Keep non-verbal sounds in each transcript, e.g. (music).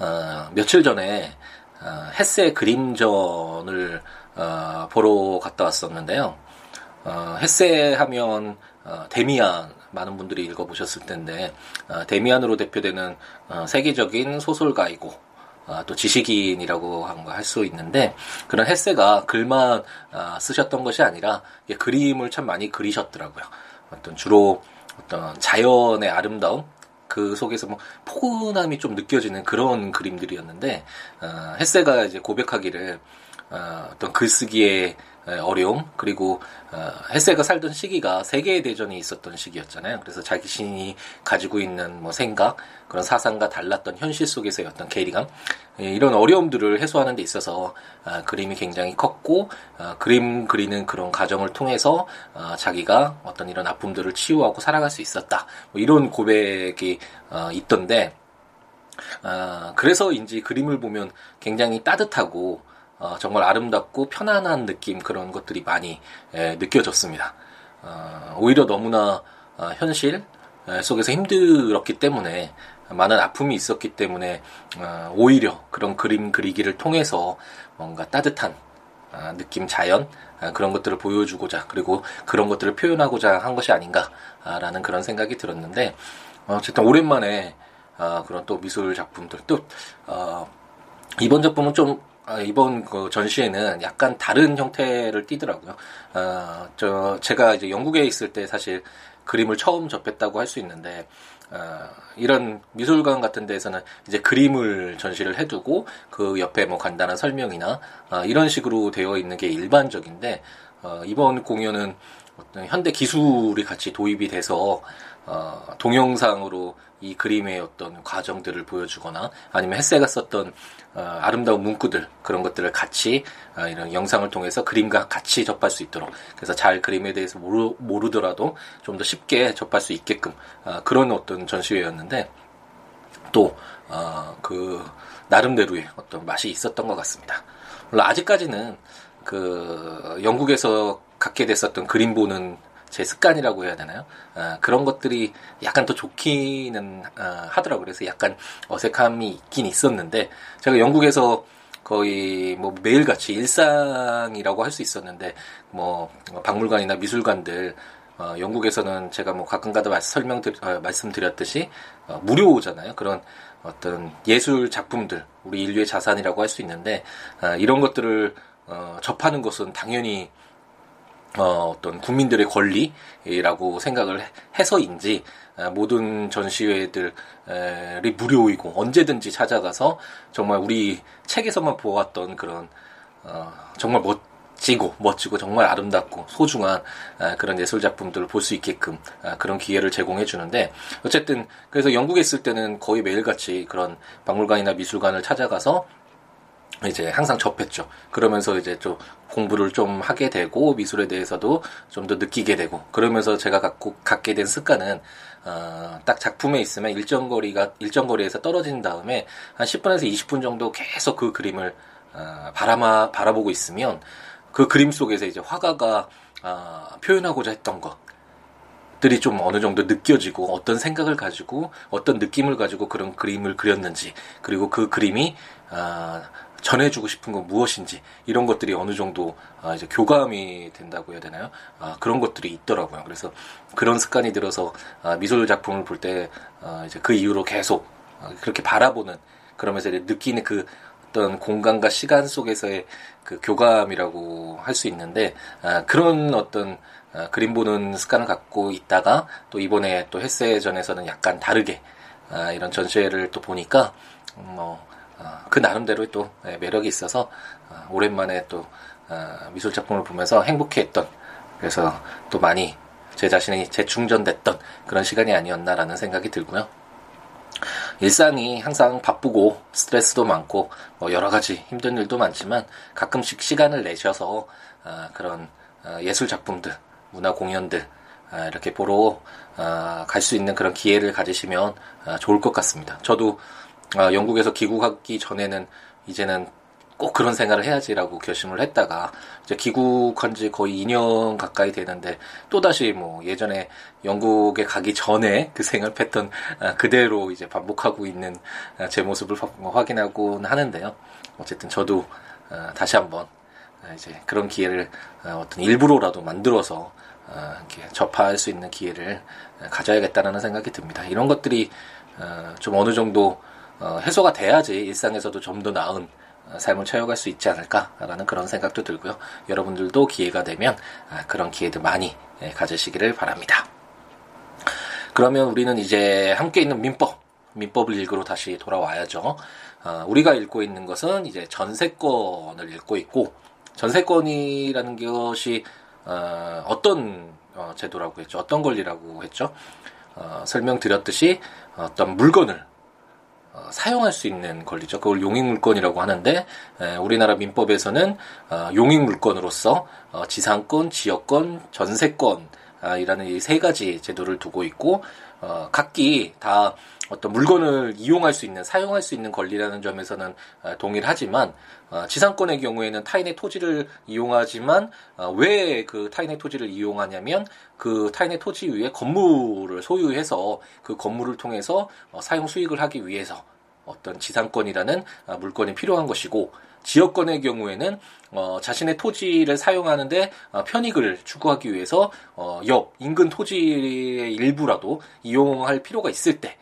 어, 며칠 전에 어, 헤세 그림전을 어, 보러 갔다 왔었는데요. 어, 헤세 하면 어, 데미안 많은 분들이 읽어보셨을 텐데 어, 데미안으로 대표되는 어, 세계적인 소설가이고 어, 또 지식인이라고 할 수 있는데 그런 헤세가 글만 어, 쓰셨던 것이 아니라 그림을 참 많이 그리셨더라고요. 어떤 주로 어떤 자연의 아름다움 그 속에서 뭐 포근함이 좀 느껴지는 그런 그림들이었는데 어, 햇세가 이제 고백하기를 어, 어떤 글쓰기의 어려움 그리고 어, 햇세가 살던 시기가 세계 대전이 있었던 시기였잖아요. 그래서 자기 신이 가지고 있는 뭐 생각 그런 사상과 달랐던 현실 속에서의 어떤 괴리감 예, 이런 어려움들을 해소하는 데 있어서 어, 그림이 굉장히 컸고 어, 그림 그리는 그런 과정을 통해서 어, 자기가 어떤 이런 아픔들을 치유하고 살아갈 수 있었다 뭐 이런 고백이 어, 있던데 어, 그래서인지 그림을 보면 굉장히 따뜻하고 어, 정말 아름답고 편안한 느낌 그런 것들이 많이 에, 느껴졌습니다. 어, 오히려 너무나 어, 현실 속에서 힘들었기 때문에 많은 아픔이 있었기 때문에 어, 오히려 그런 그림 그리기를 통해서 뭔가 따뜻한 어, 느낌, 자연 어, 그런 것들을 보여주고자 그리고 그런 것들을 표현하고자 한 것이 아닌가라는 그런 생각이 들었는데 어쨌든 오랜만에 그런 또 미술 작품들 또 이번 작품은 좀 아, 이번 그 전시회는 약간 다른 형태를 띠더라고요. 어, 저 제가 이제 영국에 있을 때 사실 그림을 처음 접했다고 할 수 있는데 어, 이런 미술관 같은 데에서는 이제 그림을 전시를 해두고 그 옆에 뭐 간단한 설명이나 어, 이런 식으로 되어 있는 게 일반적인데 어, 이번 공연은 어떤 현대 기술이 같이 도입이 돼서 어, 동영상으로 이 그림의 어떤 과정들을 보여주거나 아니면 햇세가 썼던 어, 아름다운 문구들 그런 것들을 같이 어, 이런 영상을 통해서 그림과 같이 접할 수 있도록 그래서 잘 그림에 대해서 모르, 모르더라도 좀 더 쉽게 접할 수 있게끔 어, 그런 어떤 전시회였는데 또그 어, 나름대로의 어떤 맛이 있었던 것 같습니다. 물론 아직까지는 그 영국에서 갖게 됐었던 그림 보는 제 습관이라고 해야 되나요? 어, 그런 것들이 약간 더 좋기는 어, 하더라고요. 그래서 약간 어색함이 있긴 있었는데 제가 영국에서 거의 뭐 매일같이 일상이라고 할 수 있었는데 뭐 박물관이나 미술관들 어, 영국에서는 제가 뭐 가끔가다 설명 드, 어, 말씀드렸듯이 어, 무료잖아요. 그런 어떤 예술 작품들 우리 인류의 자산이라고 할 수 있는데 어, 이런 것들을 어, 접하는 것은 당연히 어, 어떤 국민들의 권리라고 생각을 해서인지 어, 모든 전시회들이 무료이고 언제든지 찾아가서 정말 우리 책에서만 보았던 그런 어, 정말 멋지고 멋지고 정말 아름답고 소중한 어, 그런 예술 작품들을 볼 수 있게끔 어, 그런 기회를 제공해 주는데 어쨌든 그래서 영국에 있을 때는 거의 매일같이 그런 박물관이나 미술관을 찾아가서 이제 항상 접했죠. 그러면서 이제 좀 공부를 좀 하게 되고 미술에 대해서도 좀 더 느끼게 되고 그러면서 제가 갖고 갖게 된 습관은 어, 딱 작품에 있으면 일정 거리가 일정 거리에서 떨어진 다음에 한 10분에서 20분 정도 계속 그 그림을 어, 바라마 바라보고 있으면 그 그림 속에서 이제 화가가 어, 표현하고자 했던 것 들이 좀 어느 정도 느껴지고 어떤 생각을 가지고 어떤 느낌을 가지고 그런 그림을 그렸는지 그리고 그 그림이 아, 전해주고 싶은 건 무엇인지 이런 것들이 어느 정도 아, 이제 교감이 된다고 해야 되나요? 아, 그런 것들이 있더라고요. 그래서 그런 습관이 들어서 아, 미술 작품을 볼 때 아, 이제 그 이후로 계속 아, 그렇게 바라보는 그러면서 이제 느끼는 그 어떤 공간과 시간 속에서의 그 교감이라고 할 수 있는데 아, 그런 어떤 아, 그림 보는 습관을 갖고 있다가 또 이번에 또 햇세전에서는 약간 다르게 아, 이런 전시회를 또 보니까 음, 뭐 그 나름대로의 또 예, 매력이 있어서 어, 오랜만에 또 어, 미술 작품을 보면서 행복해했던 그래서 또 많이 제 자신이 재충전됐던 그런 시간이 아니었나라는 생각이 들고요. 일상이 항상 바쁘고 스트레스도 많고 뭐 여러 가지 힘든 일도 많지만 가끔씩 시간을 내셔서 어, 그런 어, 예술 작품들, 문화 공연들 어, 이렇게 보러 어, 갈수 있는 그런 기회를 가지시면 어, 좋을 것 같습니다. 저도 어, 영국에서 귀국하기 전에는 이제는 꼭 그런 생활을 해야지라고 결심을 했다가 이제 귀국한 지 거의 2년 가까이 되는데 또 다시 뭐 예전에 영국에 가기 전에 그 생활 패턴 아, 그대로 이제 반복하고 있는 아, 제 모습을 확인하곤 하는데요. 어쨌든 저도 아, 다시 한번 이제 그런 기회를 어떤 일부러라도 만들어서 이렇게 접할 수 있는 기회를 가져야겠다는 생각이 듭니다. 이런 것들이 좀 어느 정도 어, 해소가 돼야지 일상에서도 좀 더 나은 삶을 채워갈 수 있지 않을까라는 그런 생각도 들고요. 여러분들도 기회가 되면 아, 그런 기회도 많이 예, 가지시기를 바랍니다. 그러면 우리는 이제 함께 있는 민법, 민법을 읽으러 다시 돌아와야죠. 어, 우리가 읽고 있는 것은 이제 전세권을 읽고 있고, 전세권이라는 것이 어, 떤 어, 제도라고 했죠? 어떤 권리라고 했죠? 설명드렸듯이 어떤 물건을 어, 사용할 수 있는 권리죠. 그걸 용익물권이라고 하는데 에, 우리나라 민법에서는 어, 용익물권으로서 어, 지상권, 지역권, 전세권 아, 이라는 이 세 가지 제도를 두고 있고 어, 각기 다 어떤 물건을 이용할 수 있는 사용할 수 있는 권리라는 점에서는 어, 동일하지만 어, 지상권의 경우에는 타인의 토지를 이용하지만 어, 왜그 타인의 토지를 이용하냐면 그 타인의 토지 위에 건물을 소유해서 그 건물을 통해서 어, 사용 수익을 하기 위해서 어떤 지상권이라는 어, 물건이 필요한 것이고 지역권의 경우에는 어, 자신의 토지를 사용하는데 어, 편익을 추구하기 위해서 어, 옆 인근 토지의 일부라도 이용할 필요가 있을 때.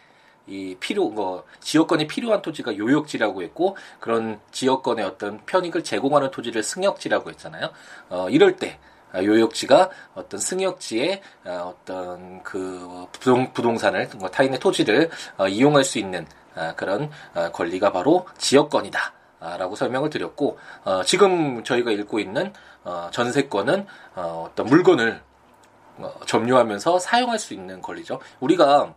이 필요 뭐 지역권이 필요한 토지가 요역지라고 했고 그런 지역권의 어떤 편익을 제공하는 토지를 승역지라고 했잖아요. 어 이럴 때 요역지가 어떤 승역지에 어, 어떤 그 부동, 부동산을 뭐 타인의 토지를 어, 이용할 수 있는 어, 그런 어, 권리가 바로 지역권이다. 라고 설명을 드렸고 어, 지금 저희가 읽고 있는 어, 전세권은 어, 떤 물건을 어, 점유하면서 사용할 수 있는 권리죠. 우리가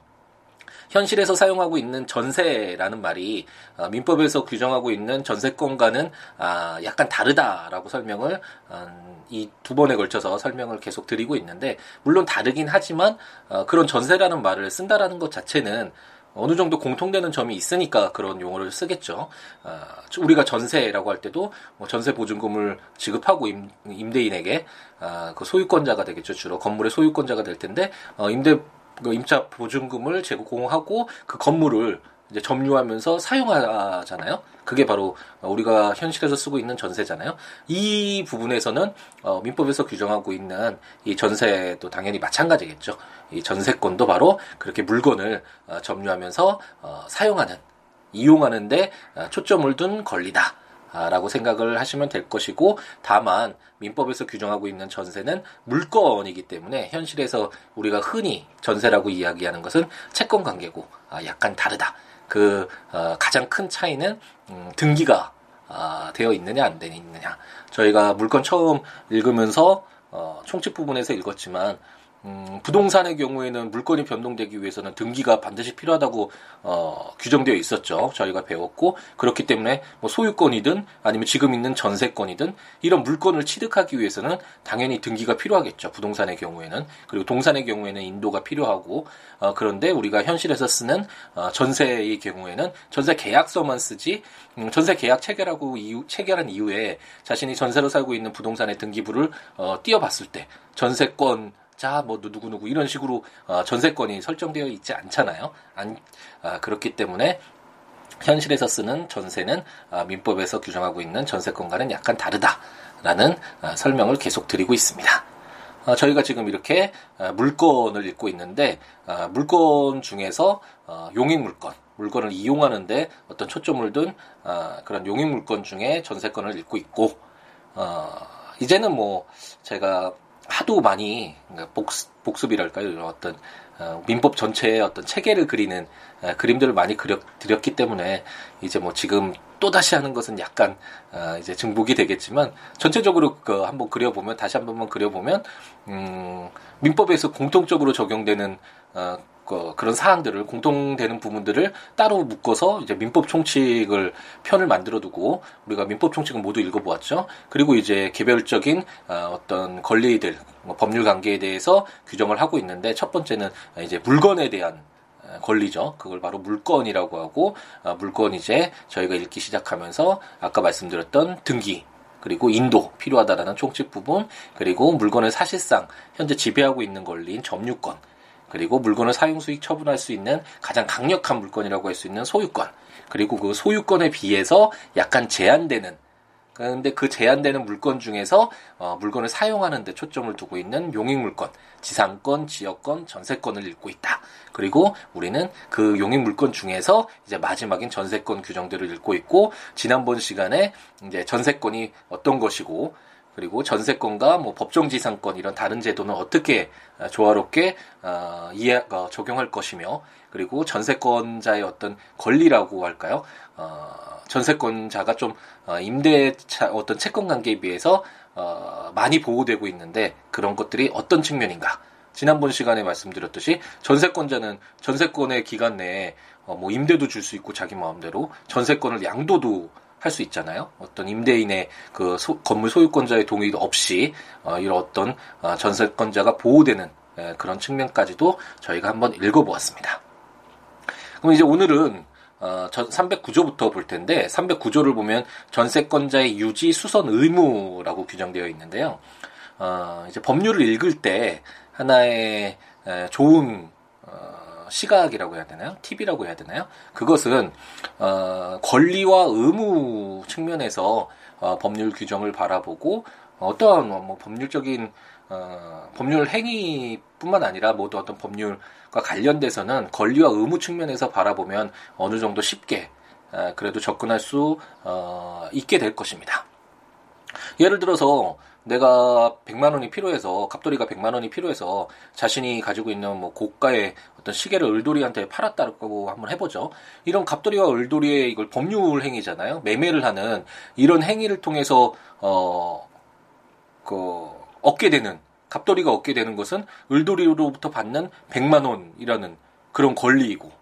현실에서 사용하고 있는 전세라는 말이 어, 민법에서 규정하고 있는 전세권과는 아, 약간 다르다라고 설명을 어, 이두 번에 걸쳐서 설명을 계속 드리고 있는데 물론 다르긴 하지만 어, 그런 전세라는 말을 쓴다라는 것 자체는 어느 정도 공통되는 점이 있으니까 그런 용어를 쓰겠죠. 어, 우리가 전세라고 할 때도 뭐 전세 보증금을 지급하고 임, 임대인에게 어, 그 소유권자가 되겠죠. 주로 건물의 소유권자가 될 텐데 어, 임대 그 임차 보증금을 제공하고 그 건물을 이제 점유하면서 사용하잖아요. 그게 바로 우리가 현실에서 쓰고 있는 전세잖아요. 이 부분에서는 어, 민법에서 규정하고 있는 이 전세도 당연히 마찬가지겠죠. 이 전세권도 바로 그렇게 물건을 어, 점유하면서 어, 사용하는 이용하는데 어, 초점을 둔 권리다. 라고 생각을 하시면 될 것이고 다만 민법에서 규정하고 있는 전세는 물건이기 때문에 현실에서 우리가 흔히 전세라고 이야기하는 것은 채권 관계고 아, 약간 다르다. 그 어, 가장 큰 차이는 음, 등기가 아, 되어 있느냐 안 되어 있느냐. 저희가 물건 처음 읽으면서 어, 총칙 부분에서 읽었지만 음, 부동산의 경우에는 물건이 변동되기 위해서는 등기가 반드시 필요하다고 어, 규정되어 있었죠. 저희가 배웠고 그렇기 때문에 뭐 소유권이든 아니면 지금 있는 전세권이든 이런 물건을 취득하기 위해서는 당연히 등기가 필요하겠죠. 부동산의 경우에는 그리고 동산의 경우에는 인도가 필요하고 어, 그런데 우리가 현실에서 쓰는 어, 전세의 경우에는 전세 계약서만 쓰지 음, 전세 계약 체결하고 이후, 체결한 이후에 자신이 전세로 살고 있는 부동산의 등기부를 어, 띄어봤을 때 전세권 자, 뭐 누구 누구 이런 식으로 어, 전세권이 설정되어 있지 않잖아요. 안, 아, 그렇기 때문에 현실에서 쓰는 전세는 아, 민법에서 규정하고 있는 전세권과는 약간 다르다라는 아, 설명을 계속 드리고 있습니다. 아, 저희가 지금 이렇게 아, 물건을 읽고 있는데 아, 물건 중에서 어, 용익 물건, 물건을 이용하는데 어떤 초점을 둔 그런 용익 물건 중에 전세권을 읽고 있고 어, 이제는 뭐 제가 하도 많이 그러니까 복습, 복습 이랄까요? 어떤 어, 민법 전체의 어떤 체계를 그리는 어, 그림들을 많이 그려 드렸기 때문에 이제 뭐 지금 또 다시 하는 것은 약간 어, 이제 증복이 되겠지만 전체적으로 그 한번 그려보면 다시 한 번만 그려보면 음, 민법에서 공통적으로 적용되는 어, 그, 그런 사항들을 공통되는 부분들을 따로 묶어서 이제 민법 총칙을 편을 만들어 두고 우리가 민법 총칙은 모두 읽어보았죠. 그리고 이제 개별적인 어, 어떤 권리들 뭐 법률 관계에 대해서 규정을 하고 있는데 첫 번째는 이제 물건에 대한 어, 권리죠. 그걸 바로 물건이라고 하고 어, 물건 이제 저희가 읽기 시작하면서 아까 말씀드렸던 등기 그리고 인도 필요하다라는 총칙 부분 그리고 물건을 사실상 현재 지배하고 있는 권리인 점유권 그리고 물건을 사용 수익 처분할 수 있는 가장 강력한 물건이라고 할 수 있는 소유권. 그리고 그 소유권에 비해서 약간 제한되는 그런데 그 제한되는 물건 중에서 어, 물건을 사용하는 데 초점을 두고 있는 용익물권, 지상권, 지역권, 전세권을 읽고 있다. 그리고 우리는 그 용익물권 중에서 이제 마지막인 전세권 규정들을 읽고 있고 지난번 시간에 이제 전세권이 어떤 것이고 그리고 전세권과 뭐 법정지상권 이런 다른 제도는 어떻게 어, 조화롭게 어, 이해 어, 적용할 것이며 그리고 전세권자의 어떤 권리라고 할까요? 어, 전세권자가 좀 어, 임대차 어떤 채권 관계에 비해서 어, 많이 보호되고 있는데 그런 것들이 어떤 측면인가? 지난번 시간에 말씀드렸듯이 전세권자는 전세권의 기간 내에 어, 뭐 임대도 줄 수 있고 자기 마음대로 전세권을 양도도 할 수 있잖아요. 어떤 임대인의 그 소, 건물 소유권자의 동의도 없이 어, 이런 어떤 어, 전세권자가 보호되는 에, 그런 측면까지도 저희가 한번 읽어보았습니다. 그럼 이제 오늘은 어, 309조부터 볼 텐데 309조를 보면 전세권자의 유지 수선 의무라고 규정되어 있는데요. 어, 이제 법률을 읽을 때 하나의 에, 좋은 어, 시각이라고 해야 되나요? 팁이라고 해야 되나요? 그것은 어, 권리와 의무 측면에서 어, 법률 규정을 바라보고 어떠한 뭐 법률적인 어, 법률 행위뿐만 아니라 모두 어떤 법률과 관련돼서는 권리와 의무 측면에서 바라보면 어느 정도 쉽게 어, 그래도 접근할 수 어, 있게 될 것입니다. 예를 들어서 내가 100만 원이 필요해서 갑돌이가 100만 원이 필요해서 자신이 가지고 있는 뭐 고가의 어떤 시계를 을돌이한테 팔았다고 한번 해보죠. 이런 갑돌이와 을돌이의 이걸 법률 행위잖아요. 매매를 하는 이런 행위를 통해서 어그 얻게 되는 갑돌이가 얻게 되는 것은 을돌이로부터 받는 100만 원이라는 그런 권리이고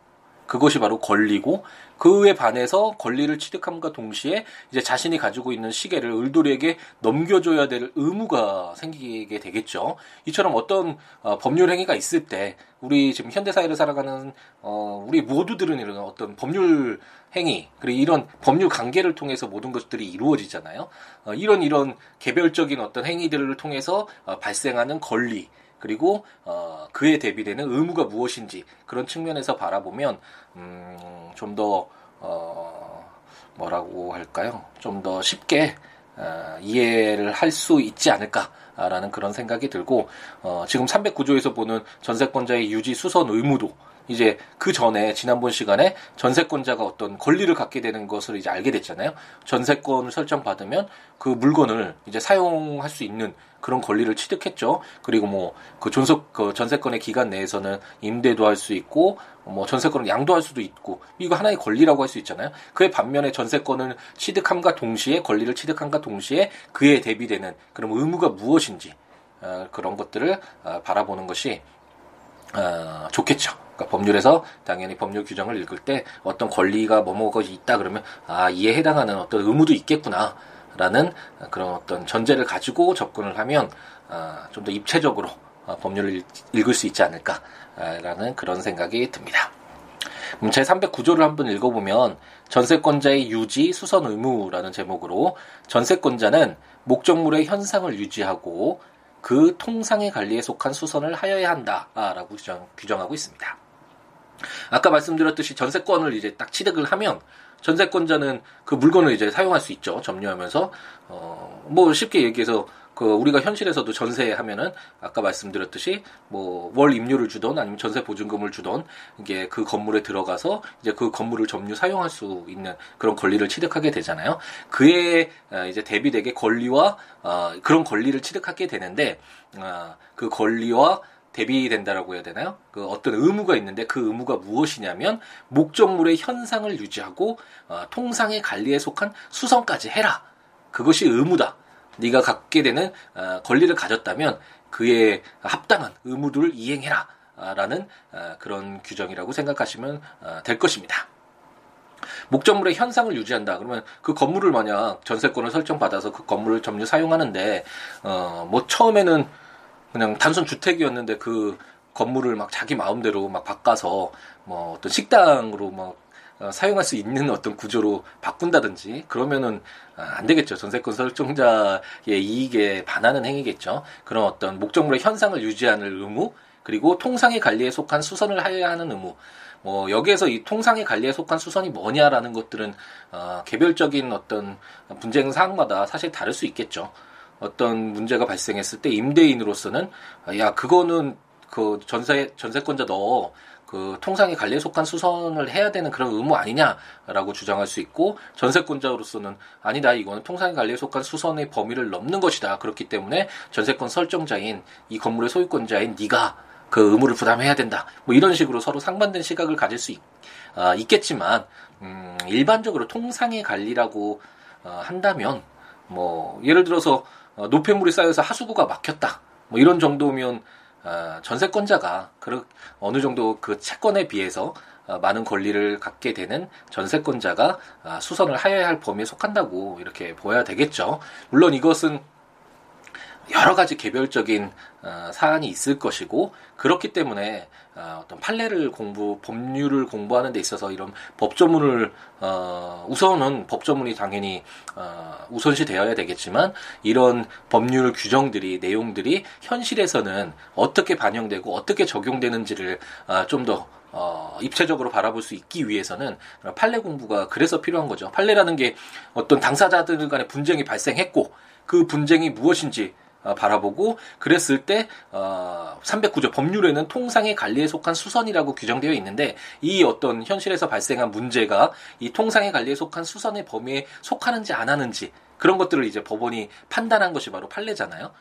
그것이 바로 권리고 그에 반해서 권리를 취득함과 동시에 이제 자신이 가지고 있는 시계를 을돌이에게 넘겨줘야 될 의무가 생기게 되겠죠. 이처럼 어떤 어, 법률 행위가 있을 때 우리 지금 현대 사회를 살아가는 어, 우리 모두들은 이런 어떤 법률 행위 그리고 이런 법률 관계를 통해서 모든 것들이 이루어지잖아요. 어, 이런 이런 개별적인 어떤 행위들을 통해서 어, 발생하는 권리 그리고 어, 그에 대비되는 의무가 무엇인지 그런 측면에서 바라보면 음, 좀더 어, 뭐라고 할까요? 좀 더 쉽게 어, 이해를 할 수 있지 않을까라는 그런 생각이 들고 어, 지금 309조에서 보는 전세권자의 유지 수선 의무도 이제 그 전에 지난번 시간에 전세권자가 어떤 권리를 갖게 되는 것을 이제 알게 됐잖아요. 전세권을 설정받으면 그 물건을 이제 사용할 수 있는 그런 권리를 취득했죠. 그리고 뭐 그 존속 그 전세권의 기간 내에서는 임대도 할 수 있고 뭐 전세권을 양도할 수도 있고 이거 하나의 권리라고 할 수 있잖아요. 그의 반면에 전세권을 취득함과 동시에 권리를 취득함과 동시에 그에 대비되는 그런 의무가 무엇인지 어, 그런 것들을 어, 바라보는 것이 어, 좋겠죠. 그러니까 법률에서 당연히 법률 규정을 읽을 때 어떤 권리가 뭐뭐가 있다 그러면 아 이에 해당하는 어떤 의무도 있겠구나 라는 그런 어떤 전제를 가지고 접근을 하면 아, 좀더 입체적으로 어, 법률을 읽을 수 있지 않을까라는 그런 생각이 듭니다. 제 309조를 한번 읽어보면 전세권자의 유지 수선 의무라는 제목으로 전세권자는 목적물의 현상을 유지하고 그 통상의 관리에 속한 수선을 하여야 한다라고 규정, 규정하고 있습니다. 아까 말씀드렸듯이 전세권을 이제 딱 취득을 하면 전세권자는 그 물건을 이제 사용할 수 있죠. 점유하면서 어 뭐 쉽게 얘기해서 그 우리가 현실에서도 전세하면은 아까 말씀드렸듯이 뭐 월 임료를 주던 아니면 전세 보증금을 주던 이게 그 건물에 들어가서 이제 그 건물을 점유 사용할 수 있는 그런 권리를 취득하게 되잖아요. 그에 어, 이제 대비되게 권리와 어 그런 권리를 취득하게 되는데 어그 권리와 대비된다라고 해야 되나요? 그 어떤 의무가 있는데 그 의무가 무엇이냐면 목적물의 현상을 유지하고 어, 통상의 관리에 속한 수선까지 해라. 그것이 의무다. 네가 갖게 되는 어, 권리를 가졌다면 그에 합당한 의무들을 이행해라. 아, 그런 규정이라고 생각하시면 아, 될 것입니다. 목적물의 현상을 유지한다. 그러면 그 건물을 만약 전세권을 설정받아서 그 건물을 점유 사용하는데 어 뭐 처음에는 그냥 단순 주택이었는데 그 건물을 막 자기 마음대로 막 바꿔서 뭐 어떤 식당으로 막 어, 사용할 수 있는 (laughs) 어떤 구조로 바꾼다든지 그러면은 아, 안 되겠죠. 전세권 설정자의 이익에 반하는 행위겠죠. 그런 어떤 목적물의 현상을 유지하는 의무 그리고 통상의 관리에 속한 수선을 하여야 하는 의무. 뭐 여기에서 이 통상의 관리에 속한 수선이 뭐냐라는 것들은 어, 개별적인 어떤 분쟁 사항마다 사실 다를 수 있겠죠. 어떤 문제가 발생했을 때 임대인으로서는 야 그거는 그 전세 전세권자 너 그 통상의 관리에 속한 수선을 해야 되는 그런 의무 아니냐라고 주장할 수 있고 전세권자로서는 아니다 이거는 통상의 관리에 속한 수선의 범위를 넘는 것이다. 그렇기 때문에 전세권 설정자인 이 건물의 소유권자인 네가 그 의무를 부담해야 된다. 뭐 이런 식으로 서로 상반된 시각을 가질 수 있, 어, 있겠지만 음, 일반적으로 통상의 관리라고 어, 한다면 뭐 예를 들어서 어, 노폐물이 쌓여서 하수구가 막혔다 뭐 이런 정도면 어, 전세권자가 그 어느 정도 그 채권에 비해서 어, 많은 권리를 갖게 되는 전세권자가 어, 수선을 하여야 할 범위에 속한다고 이렇게 보아야 되겠죠. 물론 이것은 여러 가지 개별적인 어, 사안이 있을 것이고 그렇기 때문에 어, 어떤 판례를 공부 법률을 공부하는 데 있어서 이런 법조문을 어, 우선은 법조문이 당연히 어, 우선시 되어야 되겠지만 이런 법률 규정들이 내용들이 현실에서는 어떻게 반영되고 어떻게 적용되는지를 어, 좀더 어, 입체적으로 바라볼 수 있기 위해서는 판례 공부가 그래서 필요한 거죠. 판례라는 게 어떤 당사자들 간의 분쟁이 발생했고 그 분쟁이 무엇인지 어, 바라보고 그랬을 때 어, 309조 법률에는 통상의 관리에 속한 수선이라고 규정되어 있는데 이 어떤 현실에서 발생한 문제가 이 통상의 관리에 속한 수선의 범위에 속하는지 안 하는지 그런 것들을 이제 법원이 판단한 것이 바로 판례잖아요.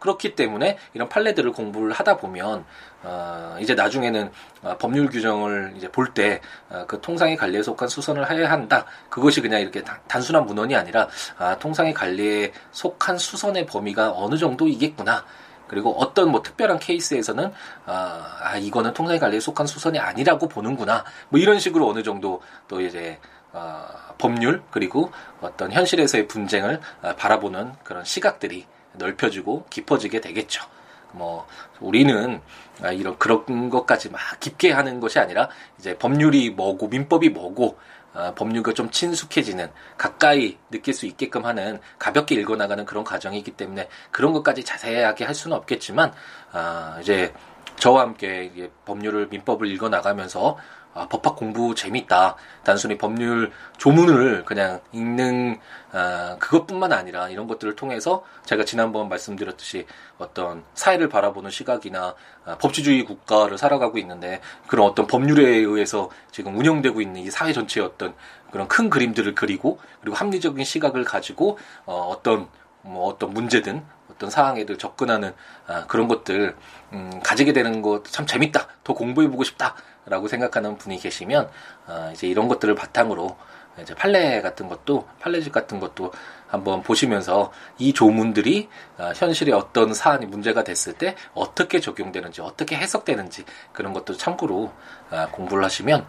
그렇기 때문에 이런 판례들을 공부를 하다 보면 어, 이제 나중에는 어, 법률 규정을 이제 볼 때그 어, 통상의 관리에 속한 수선을 해야 한다. 그것이 그냥 이렇게 다, 단순한 문헌이 아니라 아, 통상의 관리에 속한 수선의 범위가 어느 정도이겠구나. 그리고 어떤 뭐 특별한 케이스에서는 아, 아 이거는 통상의 관리에 속한 수선이 아니라고 보는구나. 뭐 이런 식으로 어느 정도 또 이제 어, 법률 그리고 어떤 현실에서의 분쟁을 어, 바라보는 그런 시각들이 넓혀지고 깊어지게 되겠죠. 뭐 우리는 아, 이런 그런 것까지 막 깊게 하는 것이 아니라 이제 법률이 뭐고 민법이 뭐고 어, 법률과 좀 친숙해지는 가까이 느낄 수 있게끔 하는 가볍게 읽어나가는 그런 과정이기 때문에 그런 것까지 자세하게 할 수는 없겠지만 아, 이제 저와 함께 법률을 민법을 읽어나가면서 아, 법학 공부 재밌다. 단순히 법률 조문을 그냥 읽는 아, 그것뿐만 아니라 이런 것들을 통해서 제가 지난번 말씀드렸듯이 어떤 사회를 바라보는 시각이나 아, 법치주의 국가를 살아가고 있는데 그런 어떤 법률에 의해서 지금 운영되고 있는 이 사회 전체의 어떤 그런 큰 그림들을 그리고 그리고 합리적인 시각을 가지고 어, 어떤 뭐 어떤 문제든 어떤 상황에들 접근하는 아, 그런 것들 음, 가지게 되는 것 참 재밌다. 더 공부해보고 싶다. 라고 생각하는 분이 계시면 어, 이제 이런 것들을 바탕으로 이제 판례 같은 것도 판례집 같은 것도 한번 보시면서 이 조문들이 어, 현실에 어떤 사안이 문제가 됐을 때 어떻게 적용되는지 어떻게 해석되는지 그런 것도 참고로 어, 공부를 하시면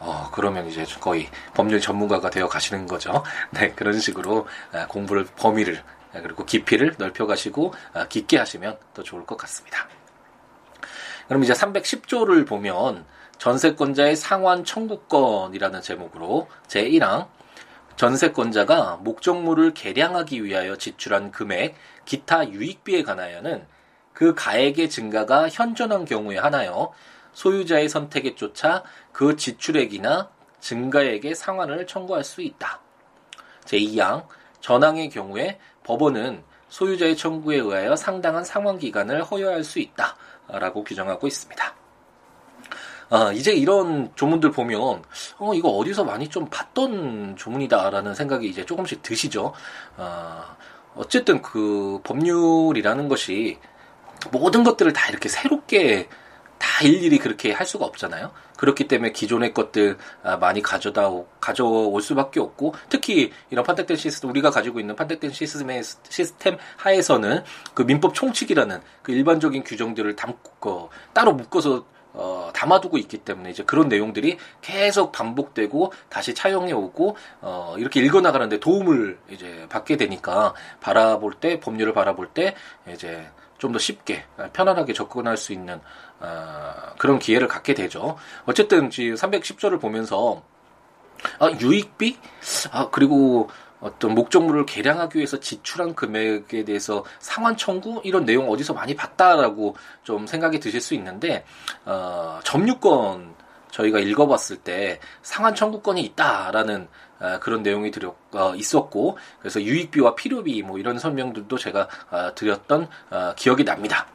어, 그러면 이제 거의 법률 전문가가 되어 가시는 거죠. (laughs) 네, 그런 식으로 어, 공부를 범위를 그리고 깊이를 넓혀 가시고 어, 깊게 하시면 더 좋을 것 같습니다. 그럼 이제 310조를 보면 전세권자의 상환 청구권이라는 제목으로 제1항 전세권자가 목적물을 개량하기 위하여 지출한 금액, 기타 유익비에 관하여는 그 가액의 증가가 현존한 경우에 하나여 소유자의 선택에 쫓아 그 지출액이나 증가액의 상환을 청구할 수 있다. 제2항 전항의 경우에 법원은 소유자의 청구에 의하여 상당한 상환 기간을 허용할 수 있다. 라고 규정하고 있습니다. 아, 이제 이런 조문들 보면, 어, 이거 어디서 많이 좀 봤던 조문이다라는 생각이 이제 조금씩 드시죠. 아, 어쨌든 그 법률이라는 것이 모든 것들을 다 이렇게 새롭게 다 일일이 그렇게 할 수가 없잖아요. 그렇기 때문에 기존의 것들 아, 많이 가져다 가져올 수밖에 없고 특히 이런 판택된 시스템 우리가 가지고 있는 판택된 시스템의 시스템 하에서는 그 민법 총칙이라는 그 일반적인 규정들을 담고 따로 묶어서 어, 담아두고 있기 때문에 이제 그런 내용들이 계속 반복되고 다시 차용해 오고 어, 이렇게 읽어 나가는데 도움을 이제 받게 되니까 바라볼 때 법률을 바라볼 때 이제 좀 더 쉽게 편안하게 접근할 수 있는 어, 그런 기회를 갖게 되죠. 어쨌든 310조를 보면서 아, 유익비? 아, 그리고 어떤 목적물을 개량하기 위해서 지출한 금액에 대해서 상환 청구 이런 내용 어디서 많이 봤다라고 좀 생각이 드실 수 있는데 어, 점유권 저희가 읽어봤을 때 상환 청구권이 있다라는 어, 그런 내용이 들어 어, 있었고 그래서 유익비와 필요비 뭐 이런 설명들도 제가 어, 드렸던 어, 기억이 납니다.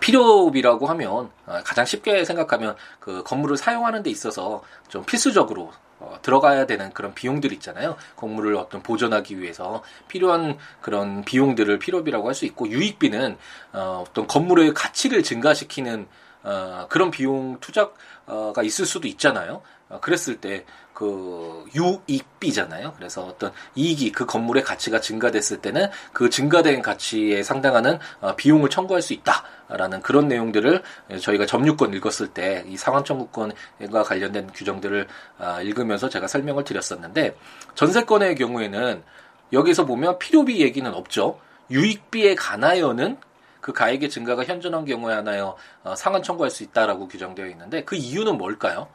필요비라고 하면 어, 가장 쉽게 생각하면 그 건물을 사용하는 데 있어서 좀 필수적으로 어, 들어가야 되는 그런 비용들 있잖아요. 건물을 어떤 보존하기 위해서 필요한 그런 비용들을 필요비라고 할 수 있고 유익비는 어, 어떤 건물의 가치를 증가시키는 어, 그런 비용 투자가 있을 수도 있잖아요. 어, 그랬을 때 그 유익비잖아요. 그래서 어떤 이익이 그 건물의 가치가 증가됐을 때는 그 증가된 가치에 상당하는 어, 비용을 청구할 수 있다 라는 그런 내용들을 저희가 점유권 읽었을 때 이 상환 청구권과 관련된 규정들을 어, 읽으면서 제가 설명을 드렸었는데 전세권의 경우에는 여기서 보면 필요비 얘기는 없죠. 유익비에 관하여는 그 가액의 증가가 현존한 경우에 하나요 어, 상환 청구할 수 있다라고 규정되어 있는데 그 이유는 뭘까요?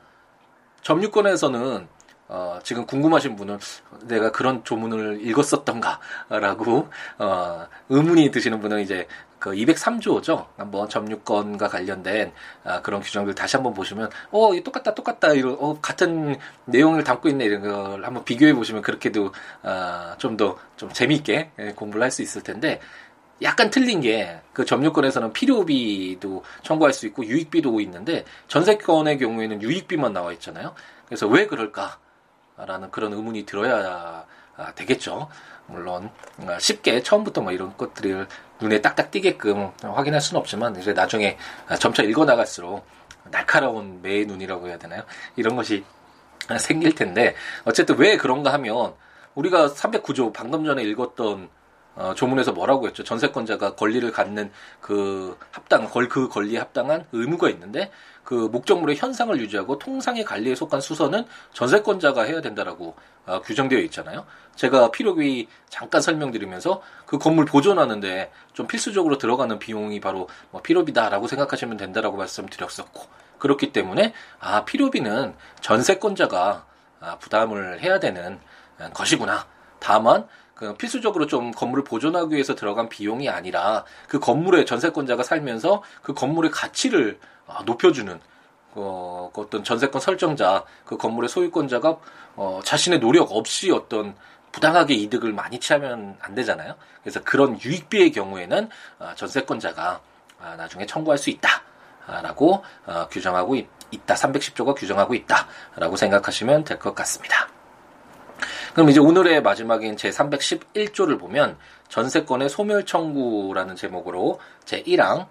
점유권에서는 어, 지금 궁금하신 분은 내가 그런 조문을 읽었었던가라고 어, 의문이 드시는 분은 이제 그 203조죠. 한번 점유권과 관련된 아, 그런 규정들 다시 한번 보시면 어 똑같다 똑같다 이런 어 같은 내용을 담고 있네 이런 걸 한번 비교해 보시면 그렇게도 아, 좀 더좀 좀 재미있게 예, 공부를 할 수 있을 텐데 약간 틀린 게 그 점유권에서는 필요비도 청구할 수 있고 유익비도 있는데 전세권의 경우에는 유익비만 나와 있잖아요. 그래서 왜 그럴까라는 그런 의문이 들어야 되겠죠. 물론 아, 쉽게 처음부터 뭐 이런 것들을 눈에 딱딱 띄게끔 확인할 수는 없지만 이제 나중에 점차 읽어 나갈수록 날카로운 매의 눈이라고 해야 되나요? 이런 것이 생길 텐데 어쨌든 왜 그런가 하면 우리가 309조 방금 전에 읽었던 어, 조문에서 뭐라고 했죠? 전세권자가 권리를 갖는 그 합당, 걸, 그 권리에 합당한 의무가 있는데 그 목적물의 현상을 유지하고 통상의 관리에 속한 수선은 전세권자가 해야 된다라고 어, 규정되어 있잖아요. 제가 필요비 잠깐 설명드리면서 그 건물 보존하는데 좀 필수적으로 들어가는 비용이 바로 뭐 필요비다라고 생각하시면 된다라고 말씀드렸었고 그렇기 때문에 아 필요비는 전세권자가 아, 부담을 해야 되는 것이구나. 다만 그 필수적으로 좀 건물을 보존하기 위해서 들어간 비용이 아니라 그 건물의 전세권자가 살면서 그 건물의 가치를 아, 높여주는 어, 그 어떤 전세권 설정자 그 건물의 소유권자가 어, 자신의 노력 없이 어떤 부당하게 이득을 많이 취하면 안 되잖아요. 그래서 그런 유익비의 경우에는 어, 전세권자가 아, 나중에 청구할 수 있다라고 어, 규정하고 있, 있다. 310조가 규정하고 있다라고 생각하시면 될 것 같습니다. 그럼 이제 오늘의 마지막인 제 311조를 보면 전세권의 소멸 청구라는 제목으로 제 1항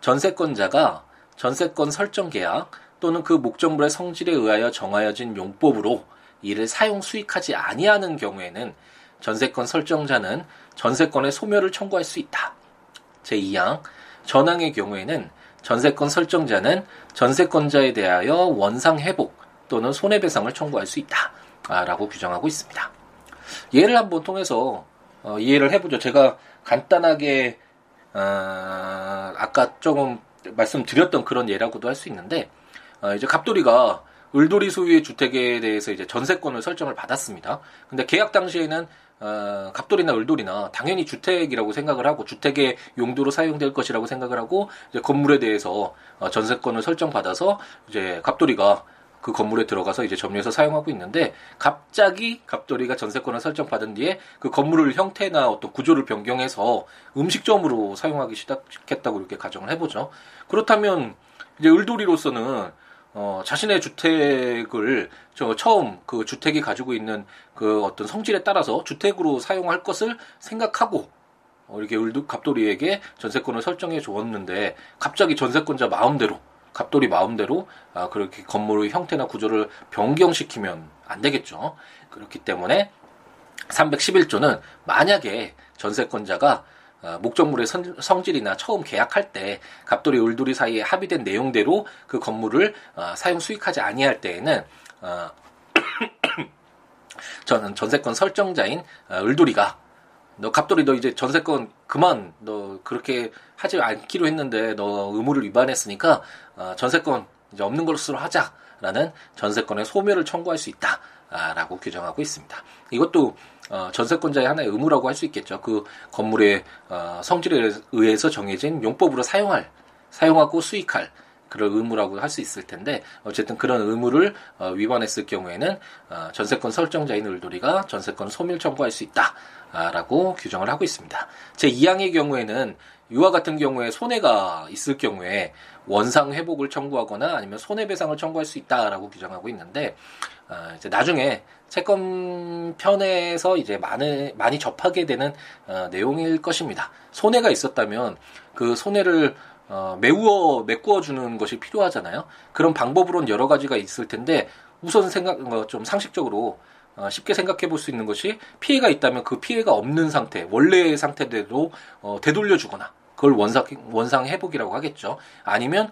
전세권자가 전세권 설정 계약 또는 그 목적물의 성질에 의하여 정하여진 용법으로 이를 사용 수익하지 아니하는 경우에는 전세권 설정자는 전세권의 소멸을 청구할 수 있다. 제 2항 전항의 경우에는 전세권 설정자는 전세권자에 대하여 원상 회복 또는 손해배상을 청구할 수 있다. 라고 규정하고 있습니다. 예를 한번 통해서 어, 이해를 해보죠. 제가 간단하게 어, 아까 조금 말씀드렸던 그런 예라고도 할 수 있는데 어, 이제 갑돌이가 을돌이 소유의 주택에 대해서 이제 전세권을 설정을 받았습니다. 근데 계약 당시에는 어, 갑돌이나 을돌이나 당연히 주택이라고 생각을 하고 주택의 용도로 사용될 것이라고 생각을 하고 이제 건물에 대해서 어, 전세권을 설정받아서 이제 갑돌이가 그 건물에 들어가서 이제 점유해서 사용하고 있는데 갑자기 갑돌이가 전세권을 설정받은 뒤에 그 건물을 형태나 어떤 구조를 변경해서 음식점으로 사용하기 시작했다고 이렇게 가정을 해보죠. 그렇다면 이제 을돌이로서는 어, 자신의 주택을 저 처음 그 주택이 가지고 있는 그 어떤 성질에 따라서 주택으로 사용할 것을 생각하고 어, 이렇게 을도 갑돌이에게 전세권을 설정해 주었는데 갑자기 전세권자 마음대로 갑돌이 마음대로 아, 그렇게 건물의 형태나 구조를 변경시키면 안 되겠죠. 그렇기 때문에 311조는 만약에 전세권자가 어, 목적물의 선, 성질이나 처음 계약할 때 갑돌이 을돌이 사이에 합의된 내용대로 그 건물을 어, 사용 수익하지 아니할 때에는 어, (coughs) 저는 전세권 설정자인 어, 을돌이가 너 갑돌이 너 이제 전세권 그만 너 그렇게 하지 않기로 했는데 너 의무를 위반했으니까 어, 전세권 이제 없는 것으로 하자라는 전세권의 소멸을 청구할 수 있다라고 규정하고 있습니다. 이것도 어, 전세권자의 하나의 의무라고 할 수 있겠죠. 그 건물의 어, 성질에 의해서 정해진 용법으로 사용할 사용하고 수익할 그런 의무라고 할 수 있을 텐데 어쨌든 그런 의무를 어, 위반했을 경우에는 어, 전세권 설정자인 을돌이가 전세권 소멸 청구할 수 있다 라고 규정을 하고 있습니다. 제 2항의 경우에는 이와 같은 경우에 손해가 있을 경우에 원상 회복을 청구하거나 아니면 손해배상을 청구할 수 있다라고 규정하고 있는데 어, 이제 나중에 채권 편에서 이제 많이 많이 접하게 되는 어, 내용일 것입니다. 손해가 있었다면 그 손해를 어, 메우어 메꾸어 주는 것이 필요하잖아요. 그런 방법으로는 여러 가지가 있을 텐데 우선 생각 어, 좀 상식적으로 어, 쉽게 생각해 볼 수 있는 것이 피해가 있다면 그 피해가 없는 상태, 원래의 상태대로 어, 되돌려 주거나 그걸 원상 원상 회복이라고 하겠죠. 아니면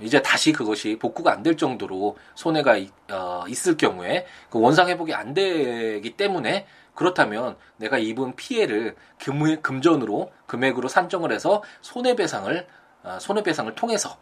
이제 다시 그것이 복구가 안 될 정도로 손해가 어, 있을 경우에 그 원상 회복이 안 되기 때문에 그렇다면 내가 입은 피해를 금, 금전으로 금액으로 산정을 해서 손해배상을 어, 손해배상을 통해서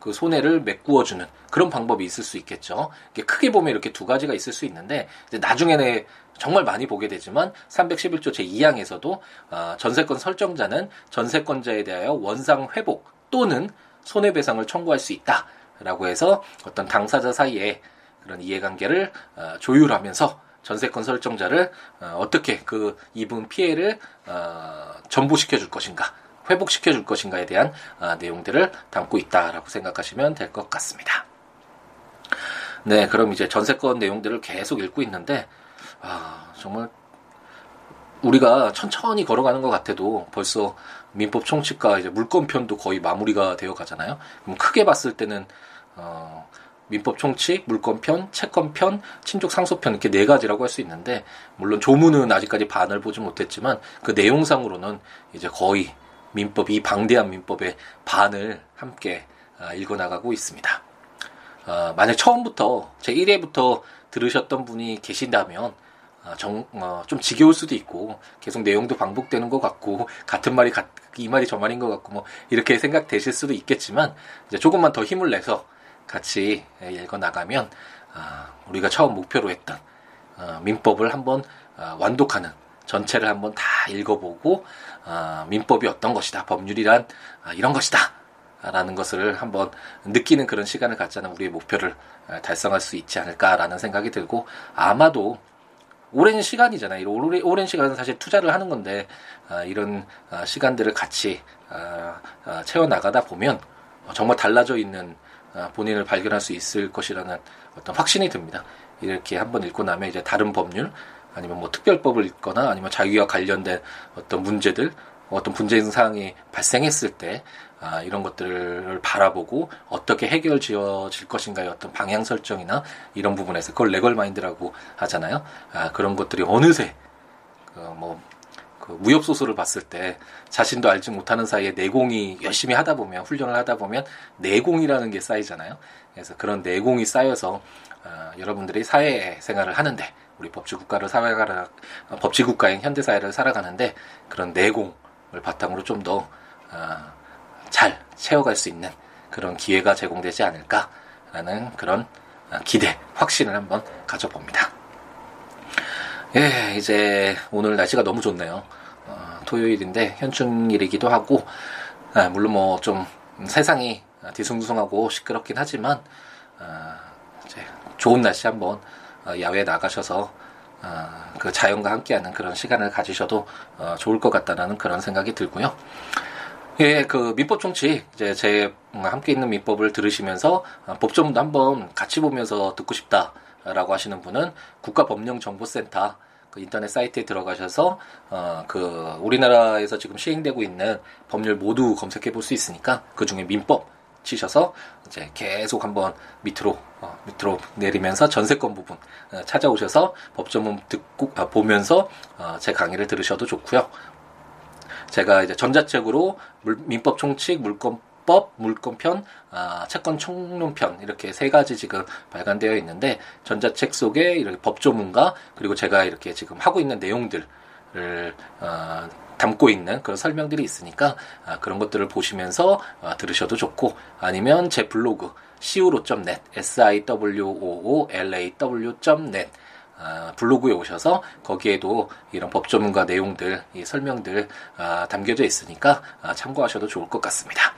그 손해를 메꾸어주는 그런 방법이 있을 수 있겠죠. 크게 보면 이렇게 두 가지가 있을 수 있는데 나중에는 정말 많이 보게 되지만 311조 제2항에서도 어, 전세권 설정자는 전세권자에 대하여 원상 회복 또는 손해배상을 청구할 수 있다라고 해서 어떤 당사자 사이에 그런 이해관계를 어, 조율하면서 전세권 설정자를 어떻게 그 입은 피해를 전보시켜 줄 것인가 회복시켜 줄 것인가에 대한 아, 내용들을 담고 있다라고 생각하시면 될 것 같습니다. 네, 그럼 이제 전세권 내용들을 계속 읽고 있는데 아, 정말 우리가 천천히 걸어가는 것 같아도 벌써 민법 총칙과 이제 물권편도 거의 마무리가 되어 가잖아요. 그럼 크게 봤을 때는 어, 민법 총칙, 물권편, 채권편, 친족 상소편 이렇게 네 가지라고 할 수 있는데 물론 조문은 아직까지 반을 보지 못했지만 그 내용상으로는 이제 거의 민법, 이 방대한 민법의 반을 함께 아, 읽어나가고 있습니다. 어, 만약 처음부터 제 1회부터 들으셨던 분이 계신다면 어, 정, 어, 좀 지겨울 수도 있고 계속 내용도 반복되는 것 같고 같은 말이 가, 이 말이 저 말인 것 같고 뭐 이렇게 생각되실 수도 있겠지만 이제 조금만 더 힘을 내서 같이 읽어 나가면 아, 우리가 처음 목표로 했던 어, 민법을 한번 어, 완독하는 전체를 한번 다 읽어보고 아, 민법이 어떤 것이다, 법률이란 아, 이런 것이다. 라는 것을 한번 느끼는 그런 시간을 갖자는 우리의 목표를 아, 달성할 수 있지 않을까라는 생각이 들고 아마도 오랜 시간이잖아요. 오랜, 오랜 시간은 사실 투자를 하는 건데 아, 이런 아, 시간들을 같이 아, 채워 나가다 보면 정말 달라져 있는 본인을 발견할 수 있을 것이라는 어떤 확신이 듭니다. 이렇게 한번 읽고 나면 이제 다른 법률 아니면 뭐 특별법을 읽거나 아니면 자기와 관련된 어떤 문제들 어떤 분쟁 사항이 발생했을 때 아, 이런 것들을 바라보고 어떻게 해결 지어질 것인가의 어떤 방향 설정이나 이런 부분에서 그걸 레걸 마인드라고 하잖아요. 아, 그런 것들이 어느새 그 뭐 그 무협 소설을 봤을 때 자신도 알지 못하는 사이에 내공이 열심히 하다 보면 훈련을 하다 보면 내공이라는 게 쌓이잖아요. 그래서 그런 내공이 쌓여서 아, 여러분들이 사회 생활을 하는데 우리 법치 국가를 살아가라 법치 국가인 현대 사회를 살아가는데 그런 내공을 바탕으로 좀 더잘 아, 채워갈 수 있는 그런 기회가 제공되지 않을까라는 그런 아, 기대, 확신을 한번 가져봅니다. 예, 이제 오늘 날씨가 너무 좋네요. 어, 토요일인데 현충일이기도 하고, 아, 물론 뭐 좀 세상이 뒤숭숭하고 시끄럽긴 하지만, 아, 좋은 날씨 한번 어, 야외에 나가셔서 어, 그 자연과 함께하는 그런 시간을 가지셔도 어, 좋을 것 같다라는 그런 생각이 들고요. 예, 그 민법 총칙 이제 제 함께 있는 민법을 들으시면서 법조문도 한번 같이 보면서 듣고 싶다라고 하시는 분은 국가법령정보센터 그 인터넷 사이트에 들어가셔서 어, 그 우리나라에서 지금 시행되고 있는 법률 모두 검색해 볼 수 있으니까 그 중에 민법 치셔서 이제 계속 한번 밑으로 어, 밑으로 내리면서 전세권 부분 어, 찾아오셔서 법조문 듣고 아, 보면서 어, 제 강의를 들으셔도 좋고요. 제가 이제 전자책으로 민법 총칙, 물권 법, 물권편, 아, 채권 총론편 이렇게 세 가지 지금 발간되어 있는데 전자책 속에 이렇게 법조문과 그리고 제가 이렇게 지금 하고 있는 내용들을 어, 담고 있는 그런 설명들이 있으니까 아, 그런 것들을 보시면서 아, 들으셔도 좋고 아니면 제 블로그 siwo.net siwoolaw.net 아, 블로그에 오셔서 거기에도 이런 법조문과 내용들, 이 설명들 아, 담겨져 있으니까 아, 참고하셔도 좋을 것 같습니다.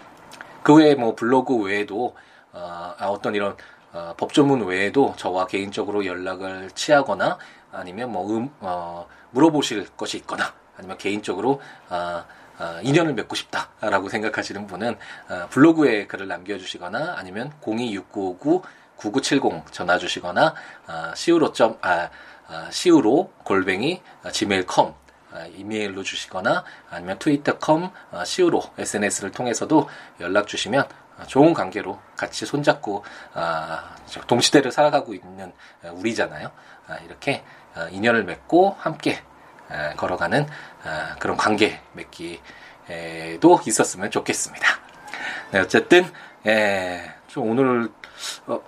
그 외에 뭐 블로그 외에도 어, 어떤 이런 어, 법조문 외에도 저와 개인적으로 연락을 취하거나 아니면 뭐 음, 어, 물어보실 것이 있거나 아니면 개인적으로 어, 어, 인연을 맺고 싶다라고 생각하시는 분은 어, 블로그에 글을 남겨주시거나 아니면 026959 9970 전화 주시거나 어, siwo. 아, 아, siwo 골뱅이 gmail.com 아, 이메일로 주시거나 아니면 트위터.com 아, siwo SNS를 통해서도 연락 주시면 아, 좋은 관계로 같이 손잡고 아, 동시대를 살아가고 있는 우리잖아요. 아, 이렇게 아, 인연을 맺고 함께 아, 걸어가는 아, 그런 관계 맺기도 있었으면 좋겠습니다. 네, 어쨌든 예, 좀 오늘 어,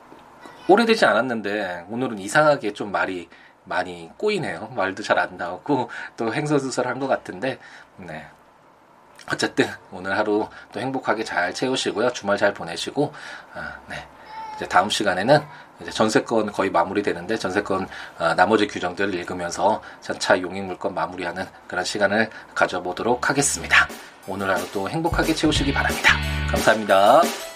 오래되지 않았는데 오늘은 이상하게 좀 말이 많이 꼬이네요. 말도 잘 안 나오고 또 행서수설한 것 같은데 네. 어쨌든 오늘 하루 또 행복하게 잘 채우시고요. 주말 잘 보내시고 아, 네. 이제 다음 시간에는 이제 전세권 거의 마무리되는데 전세권 아, 나머지 규정들을 읽으면서 전차 용익 물건 마무리하는 그런 시간을 가져보도록 하겠습니다. 오늘 하루도 행복하게 채우시기 바랍니다. 감사합니다.